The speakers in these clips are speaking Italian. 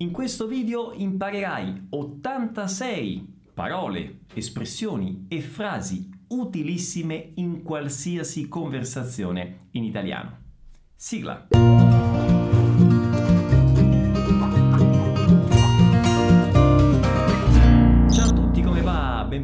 In questo video imparerai 86 parole, espressioni e frasi utilissime in qualsiasi conversazione in italiano. Sigla.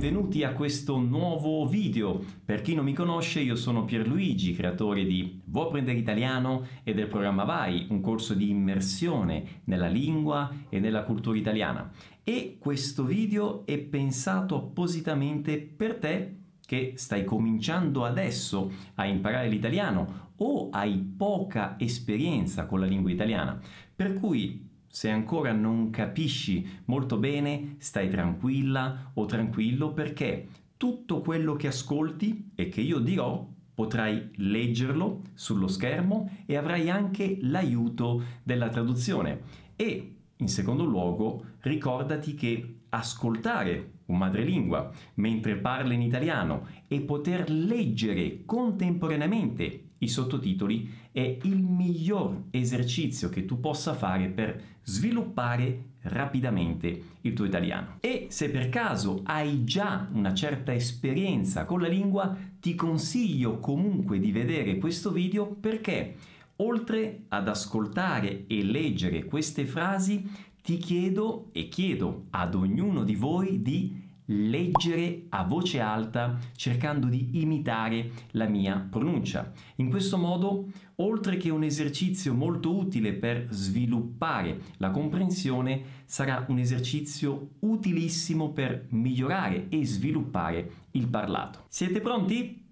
Benvenuti a questo nuovo video. Per chi non mi conosce, io sono Pierluigi, creatore di Vuoi apprendere italiano e del programma Vai, un corso di immersione nella lingua e nella cultura italiana. E questo video è pensato appositamente per te che stai cominciando adesso a imparare l'italiano o hai poca esperienza con la lingua italiana. Per cui se ancora non capisci molto bene, stai tranquilla o tranquillo perché tutto quello che ascolti e che io dirò potrai leggerlo sullo schermo e avrai anche l'aiuto della traduzione. E in secondo luogo, ricordati che ascoltare un madrelingua mentre parla in italiano e poter leggere contemporaneamente i sottotitoli è il miglior esercizio che tu possa fare per sviluppare rapidamente il tuo italiano. E se per caso hai già una certa esperienza con la lingua, ti consiglio comunque di vedere questo video perché Oltre ad ascoltare e leggere queste frasi, ti chiedo e chiedo ad ognuno di voi di leggere a voce alta cercando di imitare la mia pronuncia. In questo modo, oltre che un esercizio molto utile per sviluppare la comprensione, sarà un esercizio utilissimo per migliorare e sviluppare il parlato. Siete pronti?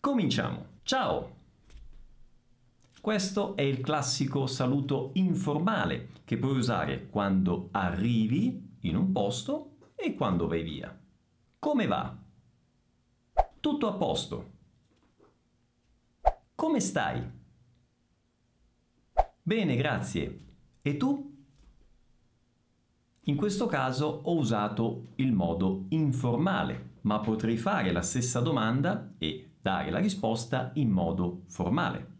Cominciamo! Ciao! Questo è il classico saluto informale che puoi usare quando arrivi in un posto e quando vai via. Come va? Tutto a posto. Come stai? Bene, grazie. E tu? In questo caso ho usato il modo informale, ma potrei fare la stessa domanda e dare la risposta in modo formale.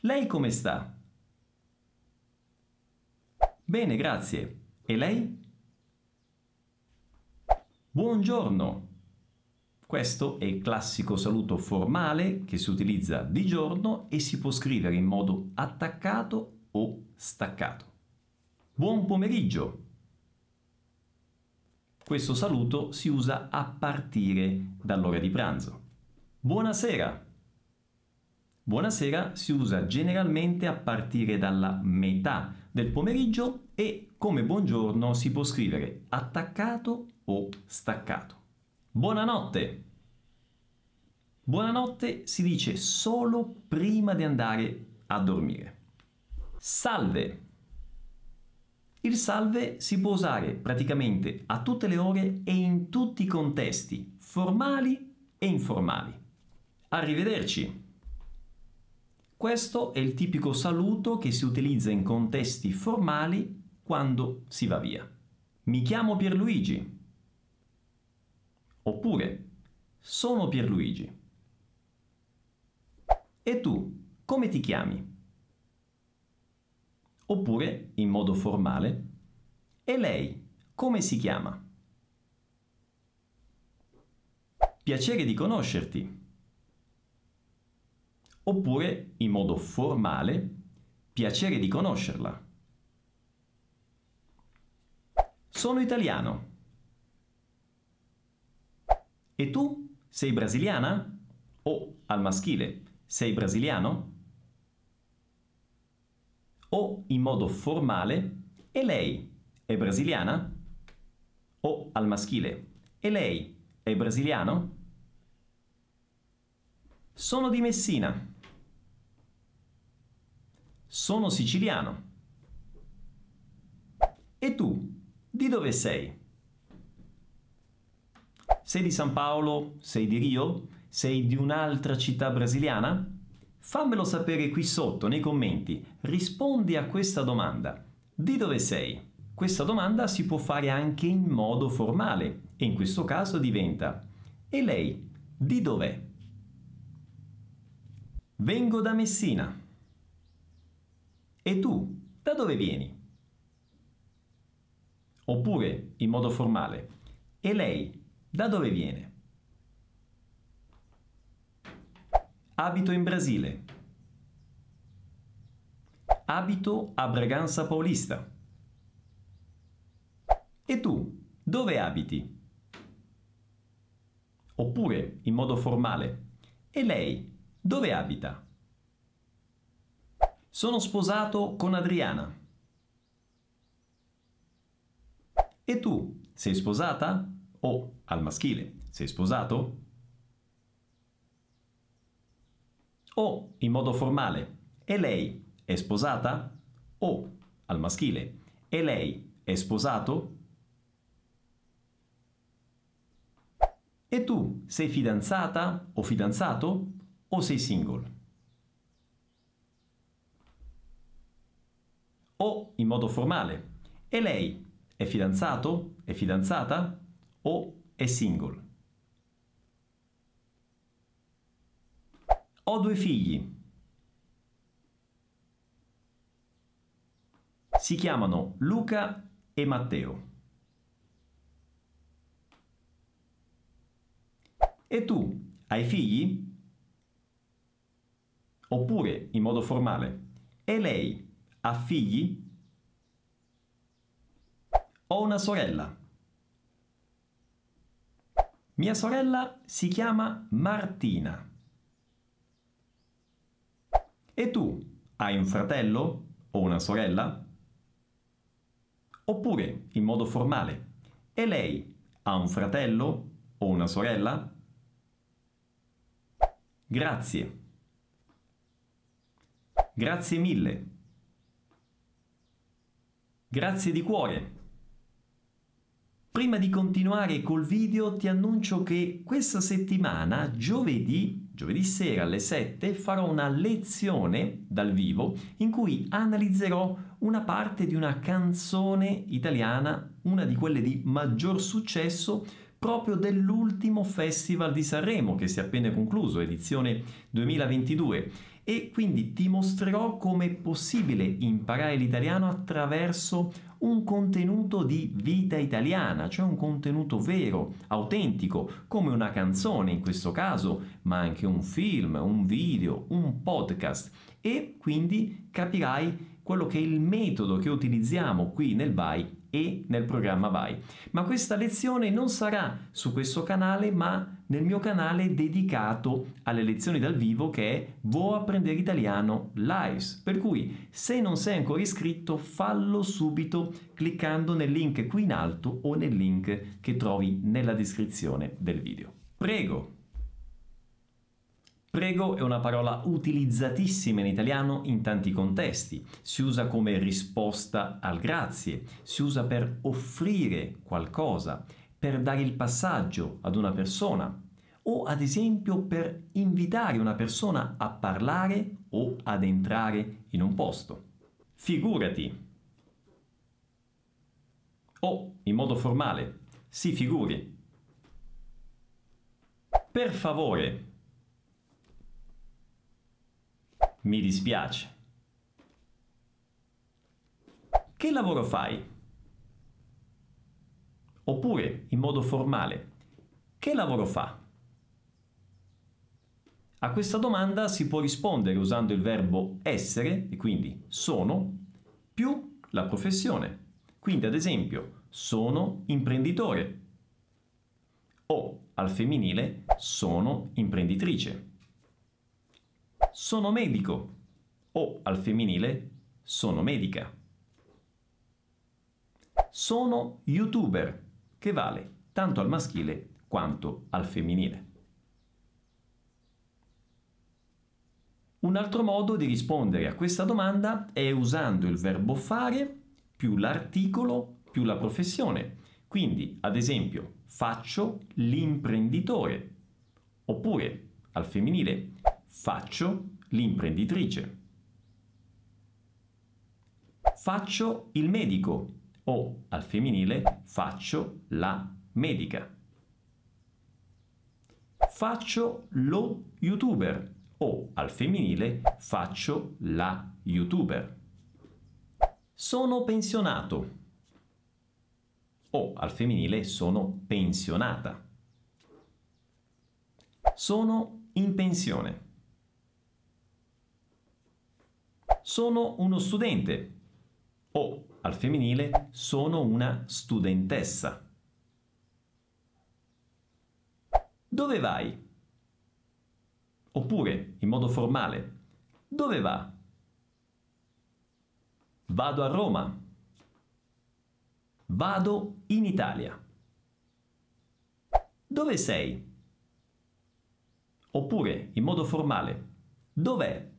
Lei come sta? Bene, grazie. E lei? Buongiorno. Questo è il classico saluto formale che si utilizza di giorno e si può scrivere in modo attaccato o staccato. Buon pomeriggio. Questo saluto si usa a partire dall'ora di pranzo. Buonasera. Buonasera si usa generalmente a partire dalla metà del pomeriggio e come buongiorno si può scrivere attaccato o staccato. Buonanotte. Buonanotte si dice solo prima di andare a dormire. Salve. Il salve si può usare praticamente a tutte le ore e in tutti i contesti, formali e informali. Arrivederci. Questo è il tipico saluto che si utilizza in contesti formali quando si va via. Mi chiamo Pierluigi. Oppure sono Pierluigi. E tu, come ti chiami? Oppure, in modo formale, e lei, come si chiama? Piacere di conoscerti oppure in modo formale piacere di conoscerla. Sono italiano. E tu sei brasiliana? O al maschile, sei brasiliano? O in modo formale, e lei è brasiliana? O al maschile, e lei è brasiliano? Sono di Messina. Sono siciliano. E tu, di dove sei? Sei di San Paolo? Sei di Rio? Sei di un'altra città brasiliana? Fammelo sapere qui sotto nei commenti. Rispondi a questa domanda. Di dove sei? Questa domanda si può fare anche in modo formale e in questo caso diventa E lei di dov'è? Vengo da Messina. E tu, da dove vieni? Oppure, in modo formale, e lei da dove viene? Abito in Brasile. Abito a Braganza Paulista. E tu, dove abiti? Oppure, in modo formale, e lei, dove abita? Sono sposato con Adriana. E tu, sei sposata? O, al maschile, sei sposato? O, in modo formale, e lei è sposata? O, al maschile, e lei è sposato? E tu sei fidanzata o fidanzato o sei single? O in modo formale, e lei è fidanzato, è fidanzata o è single? Ho due figli. Si chiamano Luca e Matteo. E tu hai figli? Oppure, in modo formale, e lei ha figli? Ho una sorella. Mia sorella si chiama Martina. E tu hai un fratello o una sorella? Oppure, in modo formale, e lei ha un fratello o una sorella? Grazie. Grazie mille. Grazie di cuore. Prima di continuare col video ti annuncio che questa settimana, giovedì, giovedì sera alle 7, farò una lezione dal vivo in cui analizzerò una parte di una canzone italiana, una di quelle di maggior successo proprio dell'ultimo Festival di Sanremo che si è appena concluso, edizione 2022 e quindi ti mostrerò come è possibile imparare l'italiano attraverso un contenuto di vita italiana, cioè un contenuto vero, autentico, come una canzone in questo caso, ma anche un film, un video, un podcast e quindi capirai quello che è il metodo che utilizziamo qui nel VAI e nel programma Vai. Ma questa lezione non sarà su questo canale, ma nel mio canale dedicato alle lezioni dal vivo che è Vuoi apprendere italiano Lives. Per cui se non sei ancora iscritto, fallo subito cliccando nel link qui in alto o nel link che trovi nella descrizione del video. Prego, Prego è una parola utilizzatissima in italiano in tanti contesti. Si usa come risposta al grazie, si usa per offrire qualcosa, per dare il passaggio ad una persona o ad esempio per invitare una persona a parlare o ad entrare in un posto. Figurati. O, in modo formale, si figuri. Per favore. Mi dispiace. Che lavoro fai? Oppure, in modo formale, che lavoro fa? A questa domanda si può rispondere usando il verbo essere, e quindi sono, più la professione. Quindi, ad esempio, sono imprenditore. O, al femminile, sono imprenditrice sono medico o al femminile sono medica. Sono youtuber, che vale tanto al maschile quanto al femminile. Un altro modo di rispondere a questa domanda è usando il verbo fare più l'articolo più la professione. Quindi, ad esempio, faccio l'imprenditore. Oppure, al femminile, Faccio l'imprenditrice. Faccio il medico o al femminile faccio la medica. Faccio lo youtuber o al femminile faccio la youtuber. Sono pensionato. o al femminile sono pensionata. Sono in pensione. Sono uno studente o al femminile sono una studentessa. Dove vai? Oppure, in modo formale, dove va? Vado a Roma. Vado in Italia. Dove sei? Oppure, in modo formale, dov'è?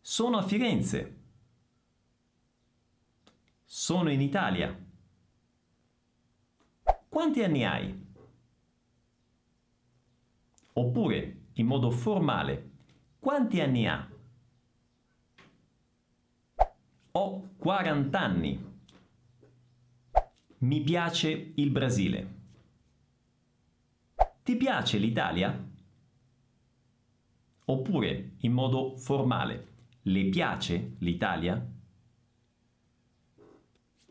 Sono a Firenze. Sono in Italia. Quanti anni hai? Oppure, in modo formale, quanti anni ha? Ho 40 anni. Mi piace il Brasile. Ti piace l'Italia? Oppure, in modo formale, le piace l'Italia?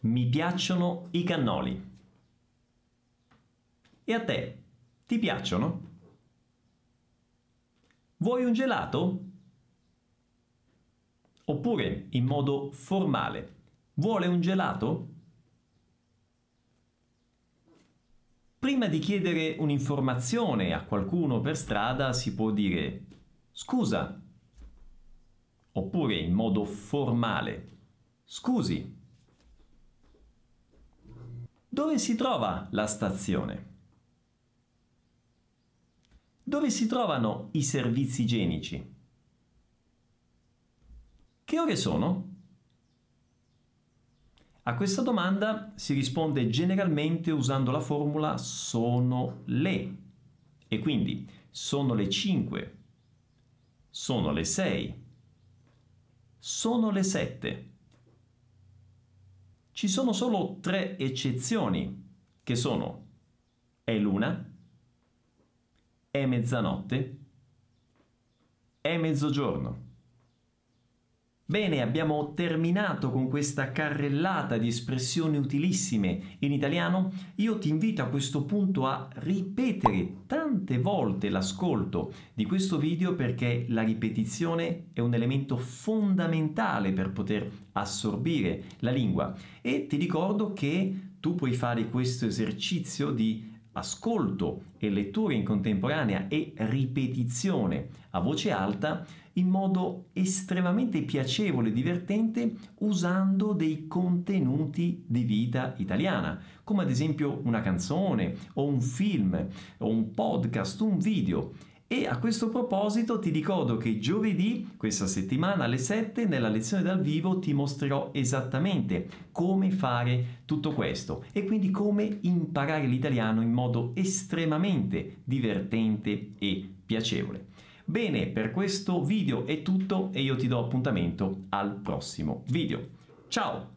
Mi piacciono i cannoli. E a te? Ti piacciono? Vuoi un gelato? Oppure, in modo formale, vuole un gelato? Prima di chiedere un'informazione a qualcuno per strada si può dire scusa, oppure in modo formale scusi. Dove si trova la stazione? Dove si trovano i servizi igienici? Che ore sono? A questa domanda si risponde generalmente usando la formula sono le. E quindi sono le 5, sono le 6, sono le 7. Ci sono solo tre eccezioni, che sono è l'una, è mezzanotte, è mezzogiorno. Bene, abbiamo terminato con questa carrellata di espressioni utilissime in italiano. Io ti invito a questo punto a ripetere tante volte l'ascolto di questo video perché la ripetizione è un elemento fondamentale per poter assorbire la lingua. E ti ricordo che tu puoi fare questo esercizio di ascolto e lettura in contemporanea e ripetizione a voce alta in modo estremamente piacevole e divertente usando dei contenuti di vita italiana, come ad esempio una canzone o un film o un podcast, un video. E a questo proposito ti ricordo che giovedì, questa settimana alle 7, nella lezione dal vivo ti mostrerò esattamente come fare tutto questo e quindi come imparare l'italiano in modo estremamente divertente e piacevole. Bene, per questo video è tutto e io ti do appuntamento al prossimo video. Ciao!